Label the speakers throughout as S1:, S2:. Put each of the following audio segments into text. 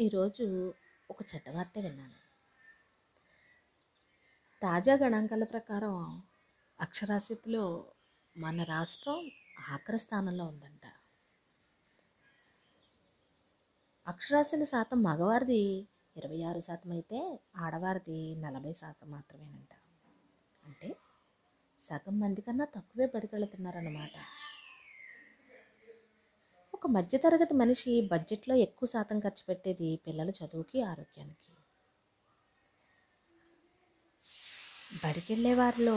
S1: ఈరోజు ఒక చెడ్డ వార్త విన్నాను. తాజా గణాంకాల ప్రకారం అక్షరాస్యతలో మన రాష్ట్రం ఆఖరి స్థానంలో ఉందంట. అక్షరాస్యత శాతం మగవారిది ఇరవై ఆరు శాతం అయితే ఆడవారిది నలభై శాతం మాత్రమేనంట. అంటే సగం మంది కన్నా తక్కువే బడికెళ్తున్నారన్నమాట ఒక మధ్యతరగతి మనిషి బడ్జెట్లో ఎక్కువ శాతం ఖర్చు పెట్టేది పిల్లల చదువుకి ఆరోగ్యానికి? బడికెళ్ళే వారిలో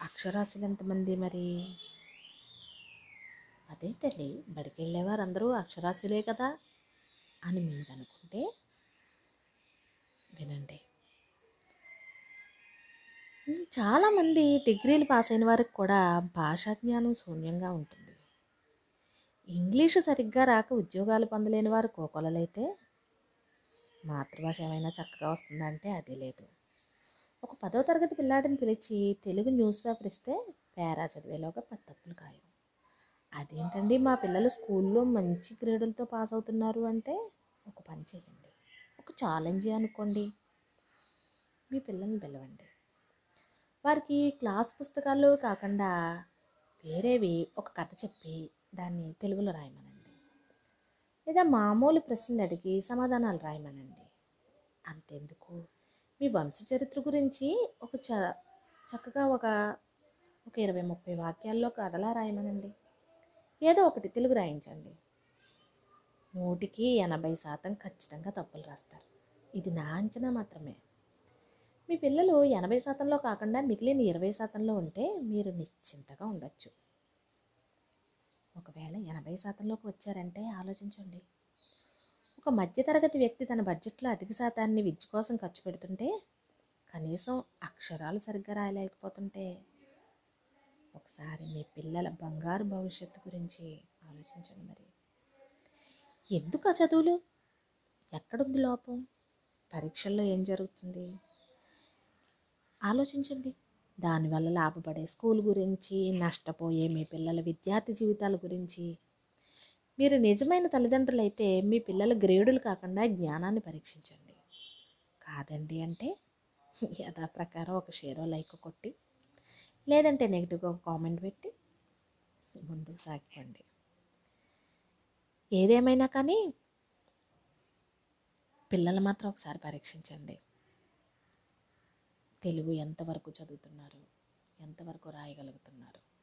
S1: అక్షరాస్యులు ఎంతమంది మరి? అదేంటండి బడికెళ్ళేవారు అందరూ అక్షరాస్యులే కదా అని మీరు అనుకుంటే వినండి చాలామంది డిగ్రీలు పాస్ అయిన వారికి కూడా భాషా జ్ఞానం శూన్యంగా ఉంటుంది? ఇంగ్లీషు సరిగ్గా రాక ఉద్యోగాలు పొందలేని వారు కోకొలలైతే మాతృభాష ఏమైనా చక్కగా వస్తుందంటే అది లేదు. ఒక పదో తరగతి పిల్లాడిని పిలిచి తెలుగు న్యూస్ పేపర్ ఇస్తే పేరా చదివేలోగా పది తప్పులు ఖాయం అదేంటండి మా పిల్లలు స్కూల్లో మంచి గ్రేడులతో పాస్ అవుతున్నారు అంటే ఒక పని చేయండి. ఒక ఛాలెంజ్ అనుకోండి. మీ పిల్లల్ని పిలవండి. వారికి క్లాస్ పుస్తకాలు కాకుండా వేరేవి ఒక కథ చెప్పి దాన్ని తెలుగులో రాయమనండి. లేదా మామూలు ప్రశ్నలు అడిగి సమాధానాలు రాయమనండి. అంతెందుకు? మీ వంశ చరిత్ర గురించి ఒక చ చక్కగా ఒక ఒక ఇరవై ముప్పై వాక్యాల్లో కథలా రాయమనండి. ఏదో ఒకటి తెలుగు రాయించండి. నూటికి ఎనభై శాతం ఖచ్చితంగా తప్పులు రాస్తారు. ఇది నా అంచనా మాత్రమే. మీ పిల్లలు ఎనభై శాతంలో కాకుండా మిగిలిన ఇరవై శాతంలో ఉంటే మీరు నిశ్చింతగా ఉండొచ్చు. ఒకవేళ ఎనభై శాతంలోకి వచ్చారంటే ఆలోచించండి. ఒక మధ్యతరగతి వ్యక్తి తన బడ్జెట్లో అధిక శాతాన్ని విద్య కోసం ఖర్చు పెడుతుంటే కనీసం అక్షరాలు సరిగ్గా రాయలేకపోతుంటే ఒకసారి మీ పిల్లల బంగారు భవిష్యత్తు గురించి ఆలోచించండి మరి. ఎందుకు ఆ చదువులు? ఎక్కడుంది లోపం? పరీక్షల్లో ఏం జరుగుతుంది? ఆలోచించండి. దానివల్ల లాభపడే స్కూల్ గురించి నష్టపోయే మీ పిల్లల విద్యార్థి జీవితాల గురించి. మీరు నిజమైన తల్లిదండ్రులైతే మీ పిల్లల గ్రేడులు కాకుండా జ్ఞానాన్ని పరీక్షించండి. కాదండి అంటే యథా ప్రకారం ఒక షేరో లైక్ కొట్టి లేదంటే నెగిటివ్గా ఒక కామెంట్ పెట్టి ముందుకు సాగిపోండి. ఏదేమైనా కానీ పిల్లలు మాత్రం ఒకసారి పరీక్షించండి. తెలుగు ఎంతవరకు చదువుతున్నారు? ఎంతవరకు రాయగలుగుతున్నారు?